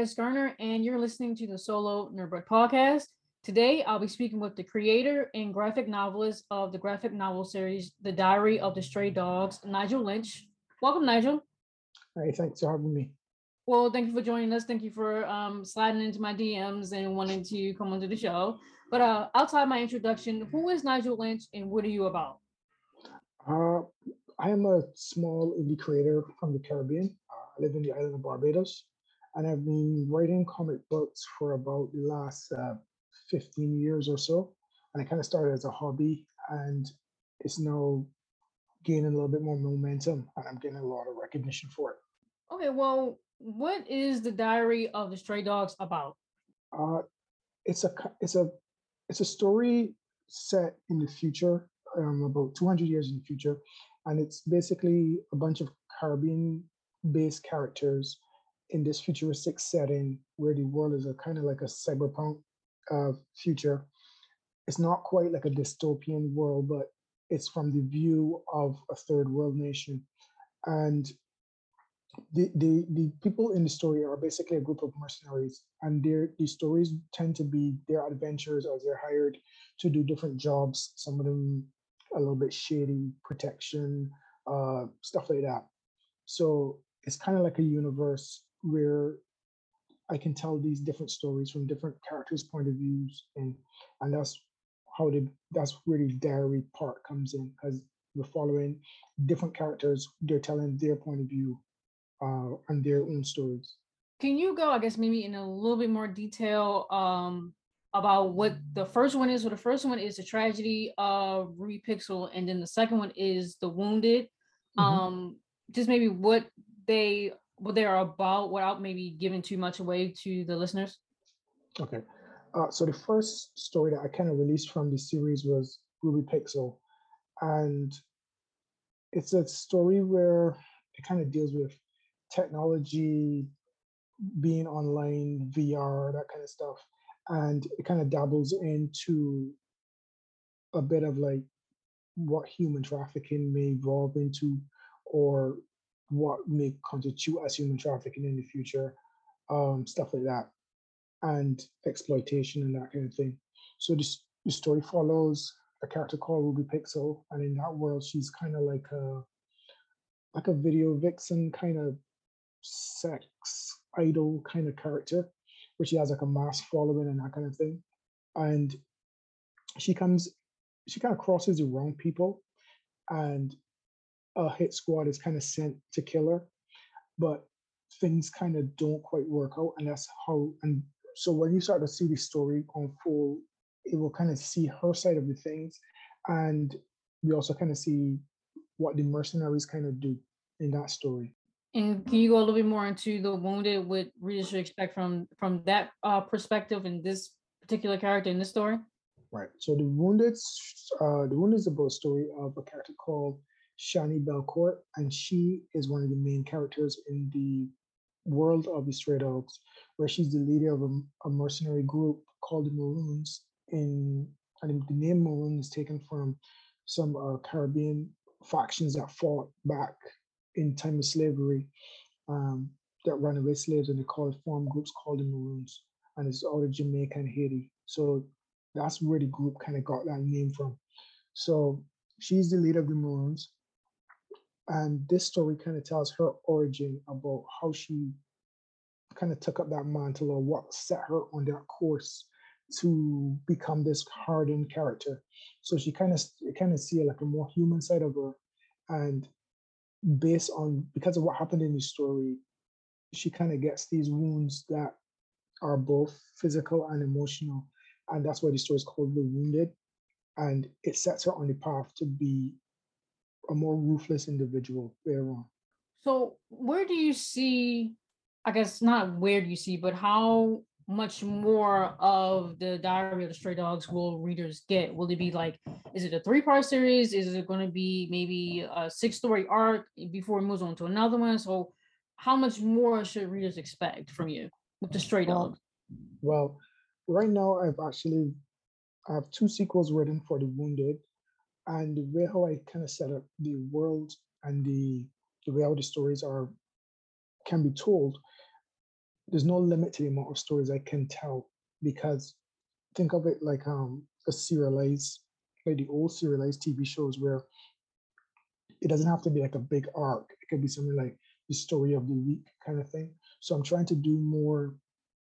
KS Garner, and you're listening to the Solo Nerdbreak podcast. Today, I'll be speaking with the creator and graphic novelist of the graphic novel series, The Diary of the Stray Dogs, Nigel Lynch. Welcome, Nigel. Hey, thanks for having me. Well, thank you for joining us. Thank you for um, sliding into my DMs and wanting to come onto the show. But uh, outside my introduction, who is Nigel Lynch and what are you about? Uh, I am a small indie creator from the Caribbean. Uh, I live in the island of Barbados, and I've been writing comic books for about the last uh, 15 years or so. And I kind of started as a hobby, and it's now gaining a little bit more momentum, and I'm getting a lot of recognition for it. Okay, well, what is the Diary of the Stray Dogs about? Uh, it's a it's a it's a story set in the future, um, about 200 years in the future, and it's basically a bunch of Caribbean-based characters in this futuristic setting where the world is a kind of like a cyberpunk uh, future. It's not quite like a dystopian world, but it's from the view of a third world nation, and the, the the people in the story are basically a group of mercenaries and their these stories tend to be their adventures as they're hired to do different jobs some of them a little bit shady protection uh stuff like that so it's kind of like a universe where i can tell these different stories from different characters point of views and and that's how the that's where the diary part comes in because we're following different characters they're telling their point of view uh, and their own stories. Can you go, I guess, maybe in a little bit more detail um, about what the first one is? So the first one is the tragedy of Ruby Pixel, and then the second one is the Wounded. Mm-hmm. Um, just maybe what they what they are about without maybe giving too much away to the listeners. Okay. Uh, so the first story that I kind of released from the series was Ruby Pixel, and it's a story where it kind of deals with technology, being online, VR, that kind of stuff. And it kind of dabbles into a bit of like what human trafficking may evolve into or what may constitute as human trafficking in the future, um, stuff like that, and exploitation and that kind of thing. So this the story follows a character called Ruby Pixel, and in that world, she's kind of like a like a video vixen kind of sex idol kind of character, where she has like a mass following and that kind of thing. And she comes, she kind of crosses the wrong people, and a hit squad is kind of sent to kill her, but things kind of don't quite work out, and that's how. And so when you start to see the story unfold, it will kind of see her side of the things, and we also kind of see what the mercenaries kind of do in that story. And can you go a little bit more into the wounded? What readers should expect from from that uh, perspective in this particular character in this story? Right. So the wounded, uh, the wounded is about a story of a character called Shani Belcourt, and she is one of the main characters in the world of the Stray Dogs, where she's the leader of a, a mercenary group called the Maroons. In and the name Maroon is taken from some uh, Caribbean factions that fought back in time of slavery um, that runaway slaves, and they call it form groups called the Maroons, and it's out of Jamaica and Haiti. So that's where the group kind of got that name from. So she's the leader of the Maroons, and this story kind of tells her origin about how she kind of took up that mantle or what set her on that course to become this hardened character. So she kind of kind of see like a more human side of her, and based on because of what happened in the story, she kind of gets these wounds that are both physical and emotional. And that's why the story is called The Wounded. And it sets her on the path to be a more ruthless individual later on. So, where do you see, I guess not where do you see, but how much more of the Diary of the Stray Dogs will readers get? Will it be like, is it a three part series? Is it going to be maybe a six story arc before it moves on to another one? So, how much more should readers expect from you with the Stray Dogs? Well, right now I've actually I have two sequels written for The Wounded, and the way how I kind of set up the world and the the way how the stories are can be told there's no limit to the amount of stories I can tell because think of it like um a serialized like the old serialized TV shows where it doesn't have to be like a big arc. It could be something like the story of the week kind of thing. So I'm trying to do more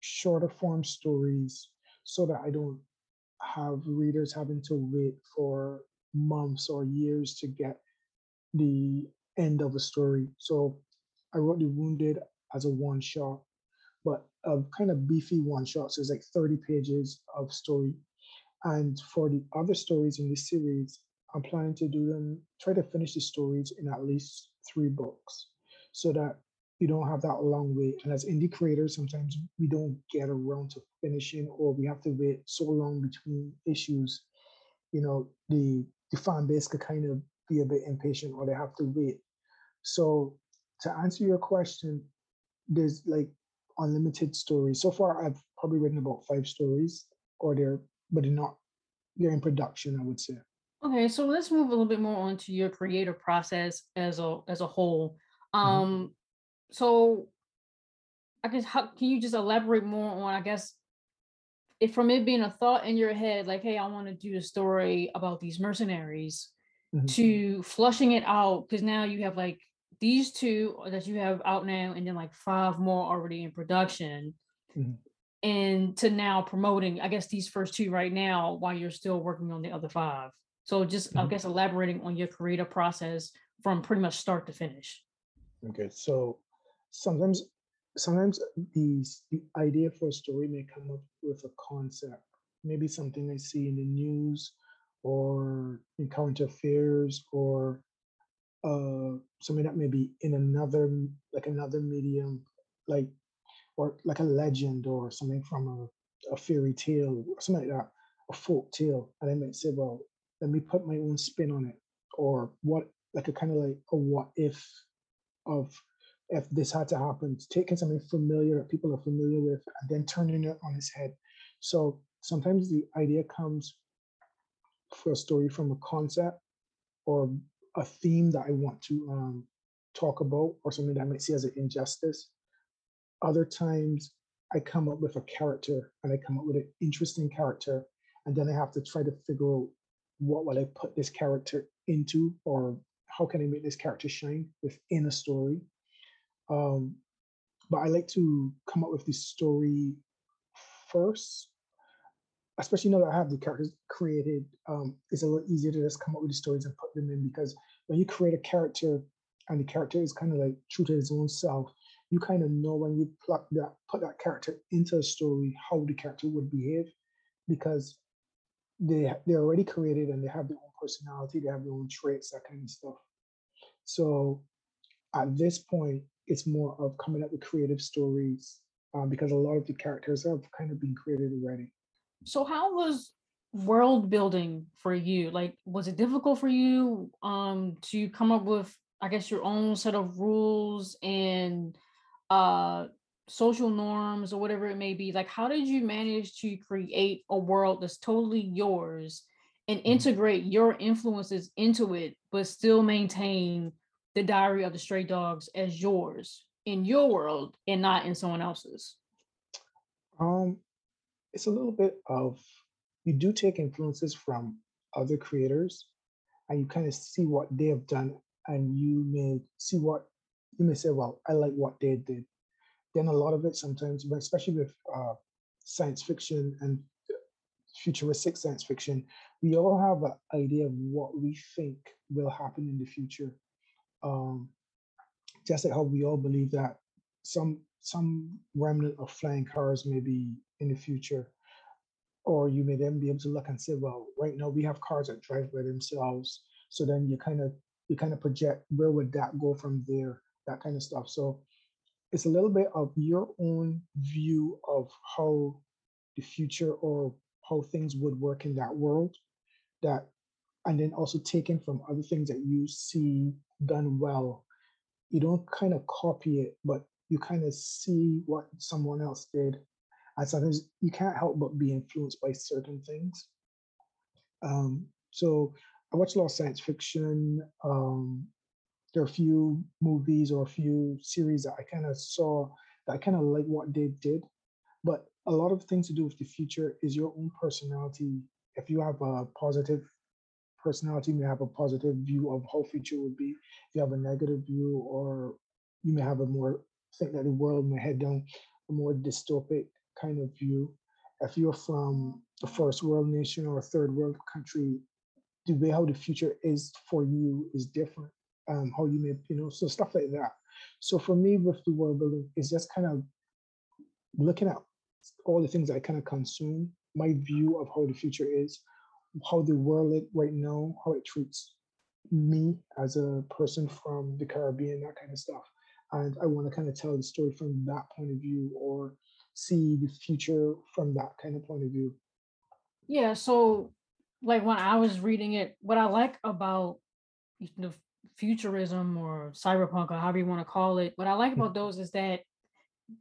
shorter form stories so that I don't have readers having to wait for months or years to get the end of a story. So I wrote The Wounded as a one shot, but a kind of beefy one shot. So it's like 30 pages of story. And for the other stories in the series, I'm planning to do them, try to finish the stories in at least three books so that you don't have that long wait. And as indie creators, sometimes we don't get around to finishing or we have to wait so long between issues. You know, the, the fan base could kind of be a bit impatient or they have to wait. So to answer your question, there's like unlimited stories. So far, I've probably written about five stories, or they're but they're not they're in production. I would say. Okay, so let's move a little bit more onto your creative process as a as a whole. Mhm. Um, so I guess how can you just elaborate more on I guess if from it being a thought in your head, like, hey, I want to do a story about these mercenaries, Mhm. to flushing it out because now you have like these two that you have out now, and then like five more already in production, Mhm. and to now promoting, I guess these first two right now while you're still working on the other five. So just I Mhm. guess elaborating on your creative process from pretty much start to finish. Okay, so sometimes sometimes the idea for a story may come up with a concept, maybe something I see in the news or in current affairs or uh something that may be in another like another medium, like or like a legend or something from a, a fairy tale or something like that, a folk tale. And I might say, well, let me put my own spin on it. Or what like a kind of like a what if of if this had to happen, taking something familiar that people are familiar with and then turning it on its head. So sometimes the idea comes for a story from a concept or a theme that I want to um, talk about or something that I might see as an injustice. Other times I come up with a character and I come up with an interesting character and then I have to try to figure out what will I put this character into or how can I make this character shine within a story. Um, but I like to come up with the story first, especially now that I have the characters created. Um, it's a little easier to just come up with the stories and put them in because when you create a character and the character is kind of like true to his own self, you kind of know when you pluck that put that character into a story how the character would behave because they they're already created and they have their own personality, they have their own traits, that kind of stuff. So at this point, it's more of coming up with creative stories um, because a lot of the characters have kind of been created already. So how was world building for you? Like, was it difficult for you um to come up with, I guess, your own set of rules and uh social norms or whatever it may be? Like, how did you manage to create a world that's totally yours and Mhm. integrate your influences into it, but still maintain the diary of the stray dogs as yours in your world and not in someone else's? Um, it's a little bit of you do take influences from other creators and you kind of see what they have done and you may see what you may say, well, I like what they did. Then a lot of it sometimes, but especially with uh, science fiction and futuristic science fiction, we all have an idea of what we think will happen in the future. Um, just like how we all believe that some some remnant of flying cars may be in the future, or you may then be able to look and say, well, right now we have cars that drive by themselves. So then you kind of you kind of project where would that go from there, that kind of stuff. So it's a little bit of your own view of how the future or how things would work in that world that and then also taken from other things that you see done well you don't kind of copy it but you kind of see what someone else did and sometimes you can't help but be influenced by certain things um, so i watch a lot of science fiction um, there are a few movies or a few series that i kind of saw that I kind of like what they did. But a lot of things to do with the future is your own personality. If you have a positive personality, may have a positive view of how future would be. You have a negative view, or you may have a more think that the world may head down a more dystopic kind of view. If you're from a first world nation or a third world country, the way how the future is for you is different. Um, how you may, you know, so stuff like that. So for me, with the world building, it's just kind of looking at all the things I kind of consume, my view of how the future is, how the world it right now, how it treats me as a person from the Caribbean, that kind of stuff. And I want to kind of tell the story from that point of view or see the future from that kind of point of view. Yeah. So, like when I was reading it, what I like about the futurism or cyberpunk or however you want to call it, what I like mm. about those is that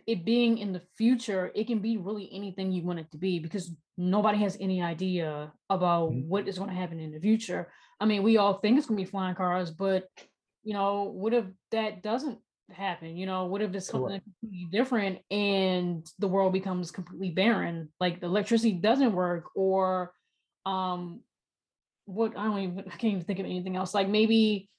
it being in the future, it can be really anything you want it to be because nobody has any idea about Mhm. what is going to happen in the future. I mean, we all think it's going to be flying cars, but you know, what if that doesn't happen? You know, what if it's something Correct. completely different and the world becomes completely barren, like the electricity doesn't work, or um, what I don't even I can't even think of anything else. Like maybe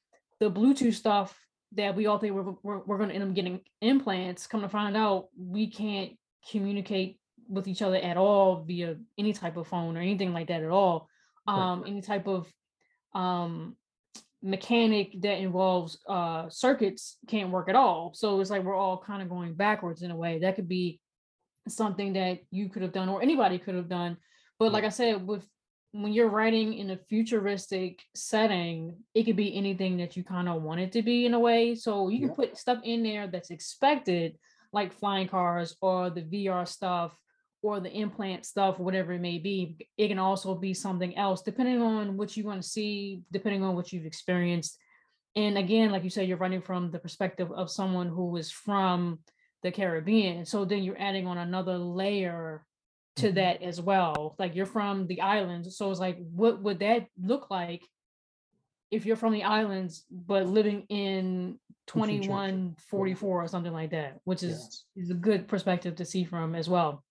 the Bluetooth stuff that we all think we're we're, we're going to end up getting implants. Come to find out, we can't communicate with each other at all via any type of phone or anything like that at all Um, any type of um mechanic that involves uh circuits can't work at all. So it's like we're all kind of going backwards in a way. That could be something that you could have done or anybody could have done. But like I said, with when you're writing in a futuristic setting, it could be anything that you kind of want it to be in a way. So you can Yeah. put stuff in there that's expected, like flying cars or the VR stuff or the implant stuff, whatever it may be. It can also be something else, depending on what you want to see, depending on what you've experienced. And again, like you said, you're running from the perspective of someone who is from the Caribbean. So then you're adding on another layer to Mhm. that as well. Like you're from the islands. So it's like, what would that look like if you're from the islands, but living in 2144 or something like that, which is, is a good perspective to see from as well.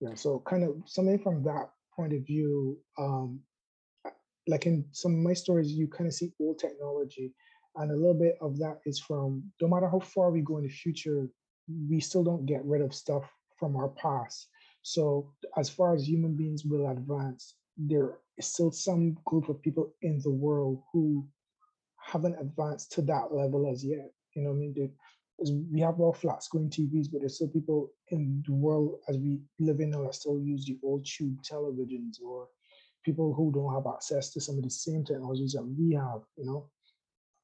Yeah. So kind of something from that point of view, um, like in some of my stories, you kind of see old technology, and a little bit of that is from no matter how far we go in the future, we still don't get rid of stuff from our past. So as far as human beings will advance, there is still some group of people in the world who haven't advanced to that level as yet. You know what I mean? We have all flat screen TVs, but there's still people in the world as we live in now that still use the old tube televisions or people who don't have access to some of the same technologies that we have, you know?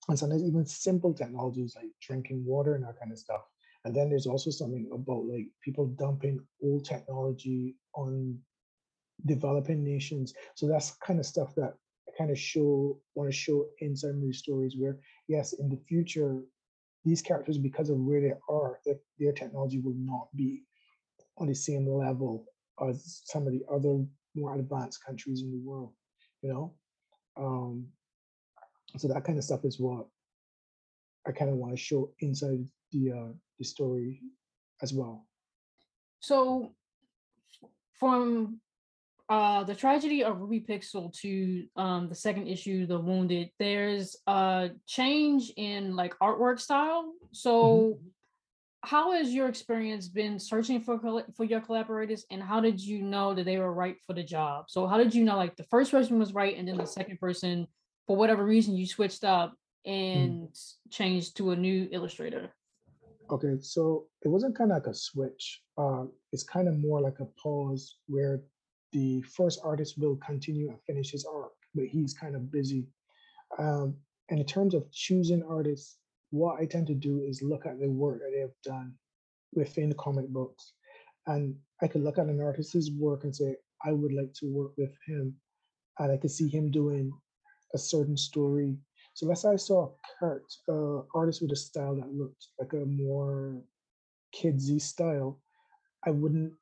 And sometimes even simple technologies like drinking water and that kind of stuff. And then there's also something about like people dumping old technology on developing nations. So that's kind of stuff that I kind of show want to show in some of stories where yes, in the future, these characters, because of where they are, their, their technology will not be on the same level as some of the other more advanced countries in the world, you know? Um, so that kind of stuff is what I kind of want to show inside the uh, the story as well. So from uh the tragedy of Ruby Pixel to um the second issue, The Wounded, there's a change in like artwork style. Mhm. So how has your experience been searching for for your collaborators and how did you know that they were right for the job? So how did you know like the first person was right and then the second person for whatever reason you switched up Mm. and changed to a new illustrator? Okay, so it wasn't kind of like a switch. Uh, it's kind of more like a pause where the first artist will continue and finish his arc, but he's kind of busy. Um, and in terms of choosing artists, what I tend to do is look at the work that they have done within comic books. And I could look at an artist's work and say, I would like to work with him. And I could see him doing a certain story. So say I saw Kurt, uh, artist with a style that looked like a more kidsy style. I wouldn't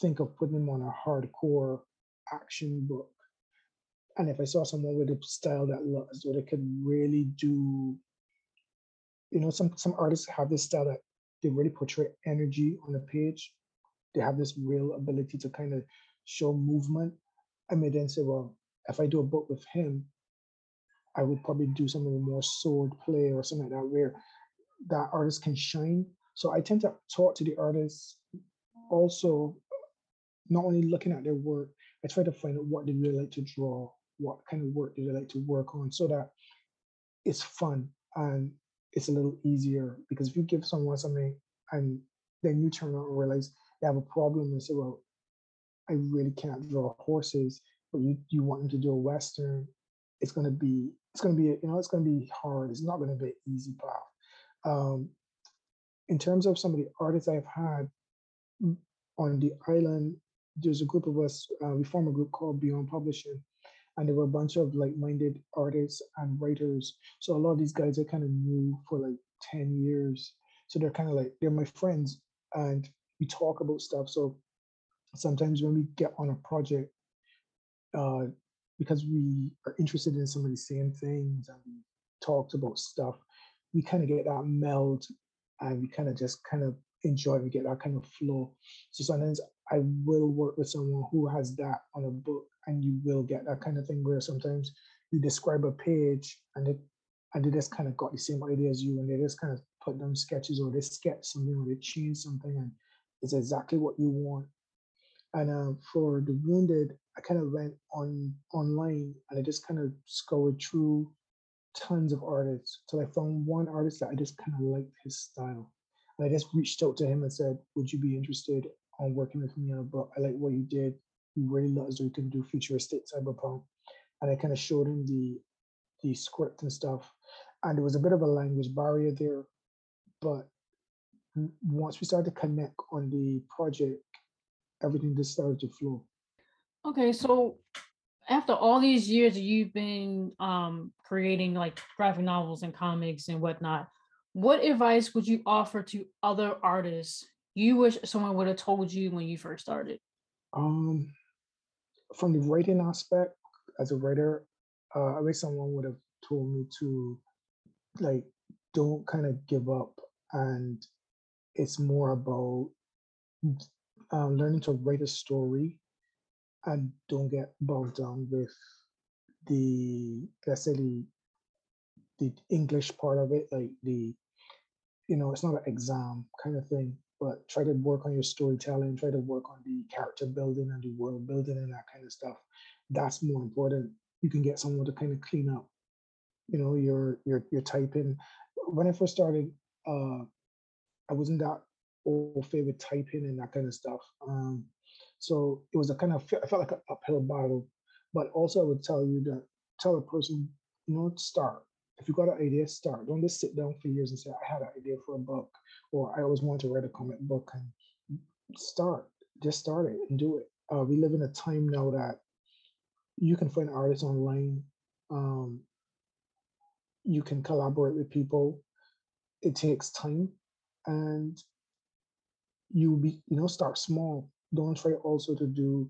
think of putting him on a hardcore action book. And if I saw someone with a style that looked as though they could really do, you know, some some artists have this style that they really portray energy on the page. They have this real ability to kind of show movement. I may then say, well, if I do a book with him, I would probably do something more sword play or something like that, where that artist can shine. So I tend to talk to the artists also, not only looking at their work, I try to find out what they really like to draw, what kind of work do they like to work on, so that it's fun and it's a little easier. Because if you give someone something and then you turn around and realize they have a problem and say, well, I really can't draw horses, but you, you want them to do a Western, it's gonna be, it's gonna be, you know, it's gonna be hard. It's not gonna be an easy path. Um, in terms of some of the artists I've had mm, on the island, there's a group of us, uh, we form a group called Beyond Publishing, and there were a bunch of like-minded artists and writers. So a lot of these guys are kind of new for like 10 years. So they're kind of like, they're my friends and we talk about stuff. So sometimes when we get on a project, uh, because we are interested in some of the same things and we talked about stuff, we kind of get that meld and we kind of just kind of enjoy, we get that kind of flow. So sometimes I will work with someone who has that on a book and you will get that kind of thing where sometimes you describe a page and it and they just kind of got the same idea as you and they just kind of put down sketches or they sketch something or they change something and it's exactly what you want. And uh, for the wounded, I kind of went on online and I just kind of scoured through tons of artists till I found one artist that I just kind of liked his style. And I just reached out to him and said, "Would you be interested on working with me on a book? I like what you did. You really as though you can do futuristic cyberpunk." And I kind of showed him the the script and stuff. And there was a bit of a language barrier there, but once we started to connect on the project, everything just started to flow. Okay, so after all these years you've been um, creating like graphic novels and comics and whatnot, what advice would you offer to other artists you wish someone would have told you when you first started? Um, from the writing aspect, as a writer, uh, I wish someone would have told me to like don't kind of give up, and it's more about um, learning to write a story and don't get bogged down with the let's say the the English part of it, like the you know, it's not an exam kind of thing, but try to work on your storytelling, try to work on the character building and the world building and that kind of stuff. That's more important. You can get someone to kind of clean up, you know, your your your typing. When I first started, uh, I wasn't that au fait with typing and that kind of stuff. Um, so it was a kind of I felt like an uphill battle. But also, I would tell you that tell a person, you know, start. If you got an idea, start. Don't just sit down for years and say, I had an idea for a book, or I always wanted to write a comic book. And start. Just start it and do it. Uh, we live in a time now that you can find artists online. Um, you can collaborate with people. It takes time, and you be you know start small don't try also to do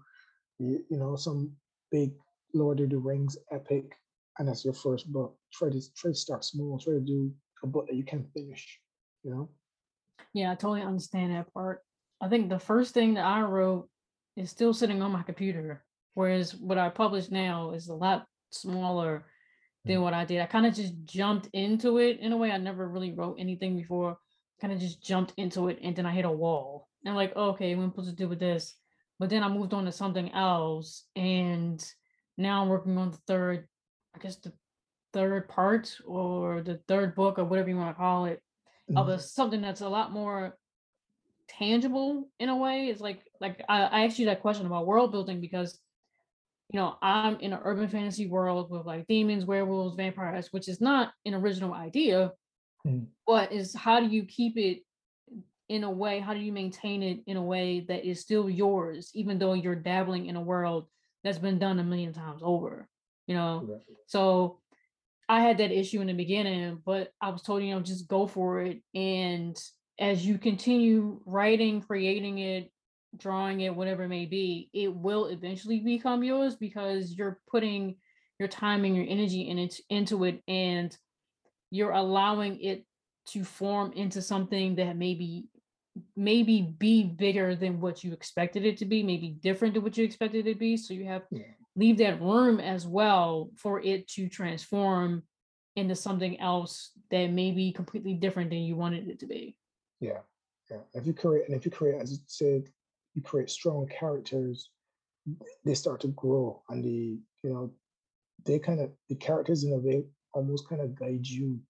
you know some big lord of the rings epic and that's your first book. Try to try to start small try to do a book that you can finish you know? Yeah i totally understand that part. I think the first thing that i wrote is still sitting on my computer whereas what i publish now is a lot smaller than mm. what i did. I kind of just jumped into it in a way i never really wrote anything before. Kind of just jumped into it and then I hit a wall. And like, okay, what am I supposed to do with this? But then I moved on to something else. And now I'm working on the third, I guess the third part or the third book or whatever you want to call it, mm-hmm. of a, something that's a lot more tangible in a way. It's like like I, I asked you that question about world building because you know I'm in an urban fantasy world with like demons, werewolves, vampires, which is not an original idea, Mm. But is how do you keep it in a way? How do you maintain it in a way that is still yours, even though you're dabbling in a world that's been done a million times over? You know, right. so I had that issue in the beginning, but I was told, you know, just go for it. And as you continue writing, creating it, drawing it, whatever it may be, it will eventually become yours because you're putting your time and your energy in it into it and you're allowing it to form into something that maybe maybe be bigger than what you expected it to be, maybe different than what you expected it to be. So you have Yeah. leave that room as well for it to transform into something else that may be completely different than you wanted it to be. Yeah, yeah. If you create, and if you create, as you said, you create strong characters, they start to grow, and the you know they kind of the characters in a way almost kind of guide you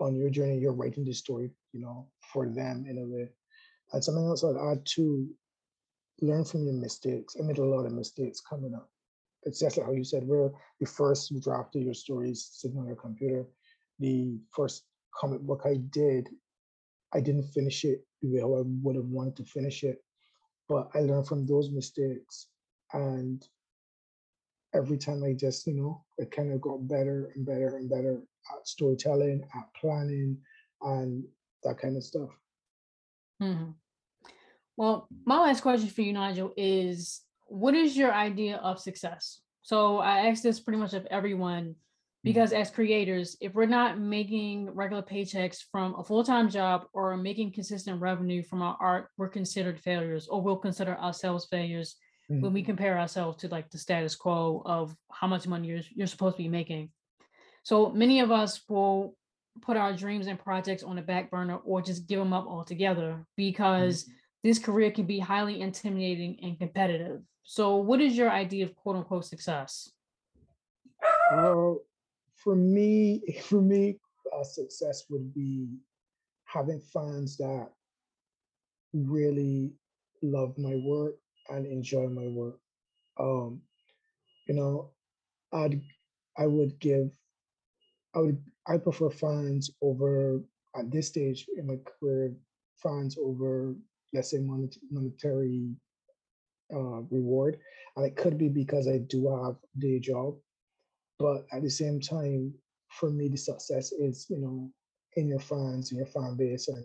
on your journey. You're writing the story, you know, for them in a way. And something else I'd add to learn from your mistakes. I made a lot of mistakes coming up. It's just like how you said, where you first drafted your stories sitting on your computer. The first comic book I did, I didn't finish it the way I would have wanted to finish it. But I learned from those mistakes. And every time I just, you know, it kind of got better and better and better at storytelling, at planning, and that kind of stuff. Mhm. Well, my last question for you, Nigel, is what is your idea of success? So I ask this pretty much of everyone Mm. because as creators, if we're not making regular paychecks from a full-time job or making consistent revenue from our art, we're considered failures or we'll consider ourselves failures when Mm. we compare ourselves to like the status quo of how much money you're, you're supposed to be making. So many of us will put our dreams and projects on the back burner or just give them up altogether because this career can be highly intimidating and competitive. So, what is your idea of quote unquote success? Uh, for me, for me, uh, success would be having fans that really love my work and enjoy my work. Um, you know, I'd I would give I would I prefer fans over at this stage in my career, fans over let's say monet- monetary uh, reward, and it could be because I do have a day job, but at the same time, for me, the success is you know in your fans, in your fan base, and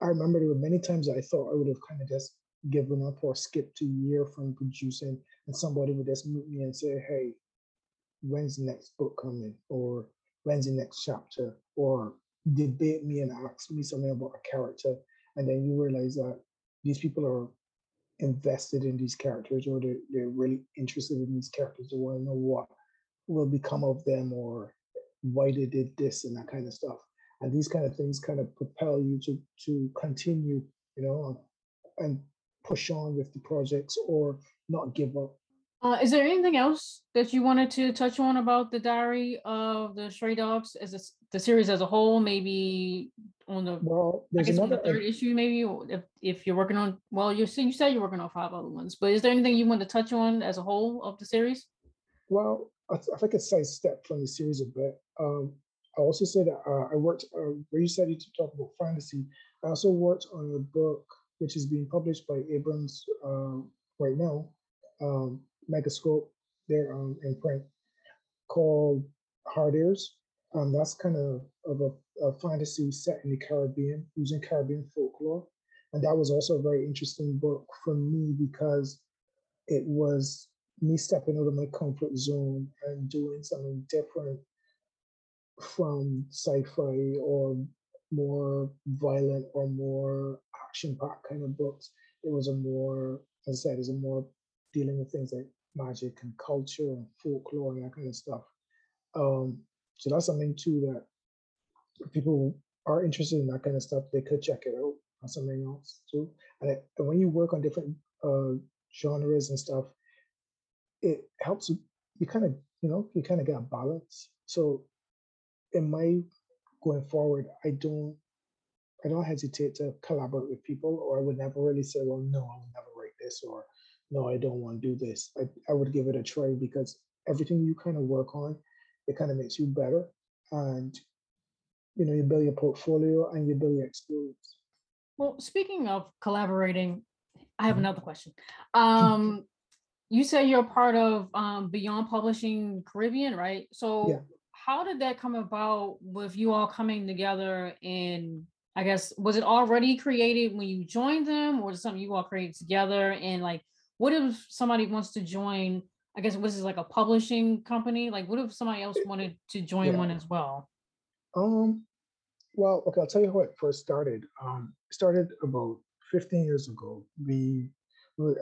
I remember there were many times I thought I would have kind of just given up or skipped a year from producing, and somebody would just meet me and say, "Hey, when's the next book coming?" or "When's the next chapter?" or debate me and ask me something about a character, and then you realize that these people are invested in these characters or they're, they're really interested in these characters. They want to know what will become of them or why they did this and that kind of stuff. And these kind of things kind of propel you to to continue, you know, and push on with the projects or not give up. Uh, is there anything else that you wanted to touch on about the Diary of the Stray Dogs as a the series as a whole? Maybe on the, Well, I there's guess on the another uh, third issue, maybe if, if you're working on, well, you said you said you're working on five other ones, but is there anything you want to touch on as a whole of the series? Well, I, th- I think it's sidestep from the series a bit. Um, I also said that uh, I worked uh, where you said you to talk about fantasy. I also worked on a book which is being published by Abrams uh, right now, um, Megascope. They're um, in print called Hard Ears. Um, that's kind of of a, a fantasy set in the Caribbean using Caribbean folklore, and that was also a very interesting book for me because it was me stepping out of my comfort zone and doing something different from sci-fi or more violent or more action-packed kind of books. It was a more, as I said, is a more dealing with things like magic and culture and folklore and that kind of stuff. Um, so that's something too that people are interested in that kind of stuff, they could check it out or something else too. And, it, and when you work on different uh, genres and stuff, it helps you, kind of, you know, you kind of get balance. So in my going forward, I don't I don't hesitate to collaborate with people, or I would never really say, well, no, I would never write this, or no, I don't want to do this. I, I would give it a try because everything you kind of work on, it kind of makes you better. And you know, you build your portfolio and you build your experience. Well, speaking of collaborating, I have Mhm. another question. Um, you say you're part of um, Beyond Publishing Caribbean, right? So, how did that come about with you all coming together? And I guess was it already created when you joined them, or was it something you all created together? And like, what if somebody wants to join? I guess was this like a publishing company? Like, what if somebody else wanted to join Yeah. one as well? Um, Well, okay, I'll tell you how it first started. Um, started about 15 years ago. We,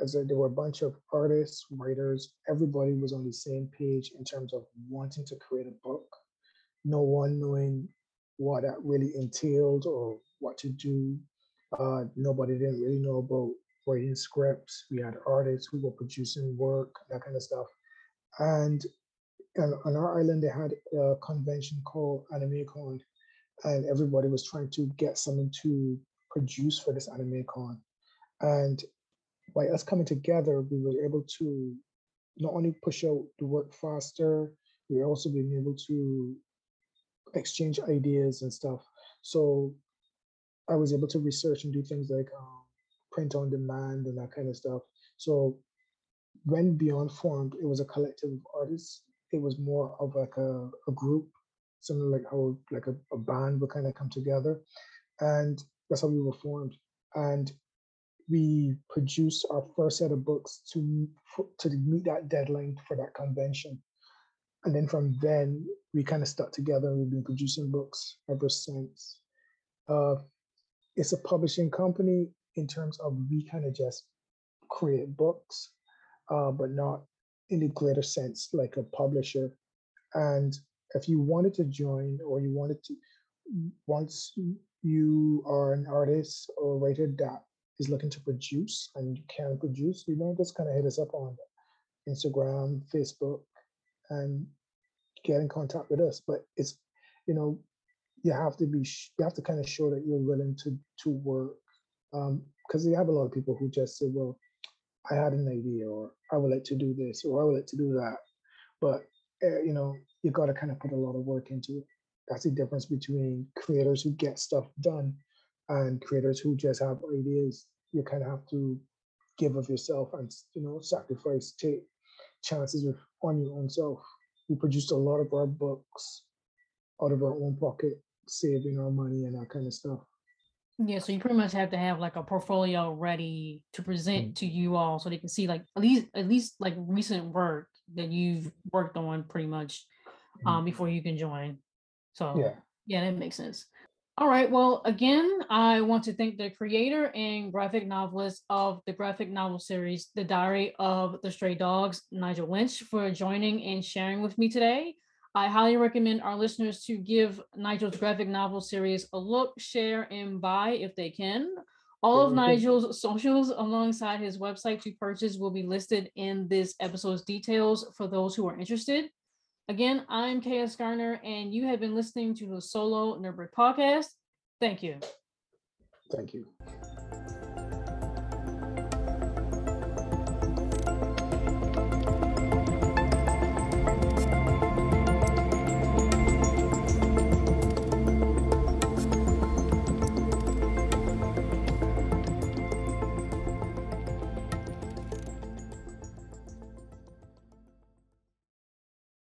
as a, there were a bunch of artists, writers, everybody was on the same page in terms of wanting to create a book. No one knowing what that really entailed or what to do. Uh, nobody didn't really know about writing scripts. We had artists who were producing work, that kind of stuff. And on, our island, they had a convention called Animekon, and everybody was trying to get something to produce for this Animekon. And by us coming together, we were able to not only push out the work faster, we were also being able to exchange ideas and stuff. So I was able to research and do things like um, print on demand and that kind of stuff. So when Beyond formed, it was a collective of artists. It was more of like a, a group, something like how like a, a band would kind of come together. And that's how we were formed. And we produced our first set of books to to meet that deadline for that convention. And then from then, we kind of stuck together. and We've been producing books ever since. Uh, it's a publishing company in terms of we kind of just create books, uh, but not in the greater sense like a publisher. And if you wanted to join or you wanted to, once you are an artist or a writer that is looking to produce and you can produce, you know, just kind of hit us up on Instagram, Facebook, and get in contact with us. But it's, you know, you have to be, you have to kind of show that you're willing to to work because um, you have a lot of people who just say, well, I had an idea, or I would like to do this, or I would like to do that. But, uh, you know, you got to kind of put a lot of work into it. That's the difference between creators who get stuff done and creators who just have ideas. You kind of have to give of yourself and, you know, sacrifice, take chances with, on your own self. We produced a lot of our books out of our own pocket, saving our money and that kind of stuff. Yeah, so you pretty much have to have like a portfolio ready to present mm. to you all so they can see like at least at least like recent work that you've worked on pretty much um mm. before you can join. So yeah, yeah, that makes sense. All right. Well, again, I want to thank the creator and graphic novelist of the graphic novel series, The Diary of the Stray Dogs, Nigel Lynch, for joining and sharing with me today. I highly recommend our listeners to give Nigel's graphic novel series a look, share, and buy if they can. All of Nigel's socials alongside his website to purchase will be listed in this episode's details for those who are interested. Again, I'm KS Garner, and you have been listening to the Solo Nerdbird podcast. Thank you. Thank you.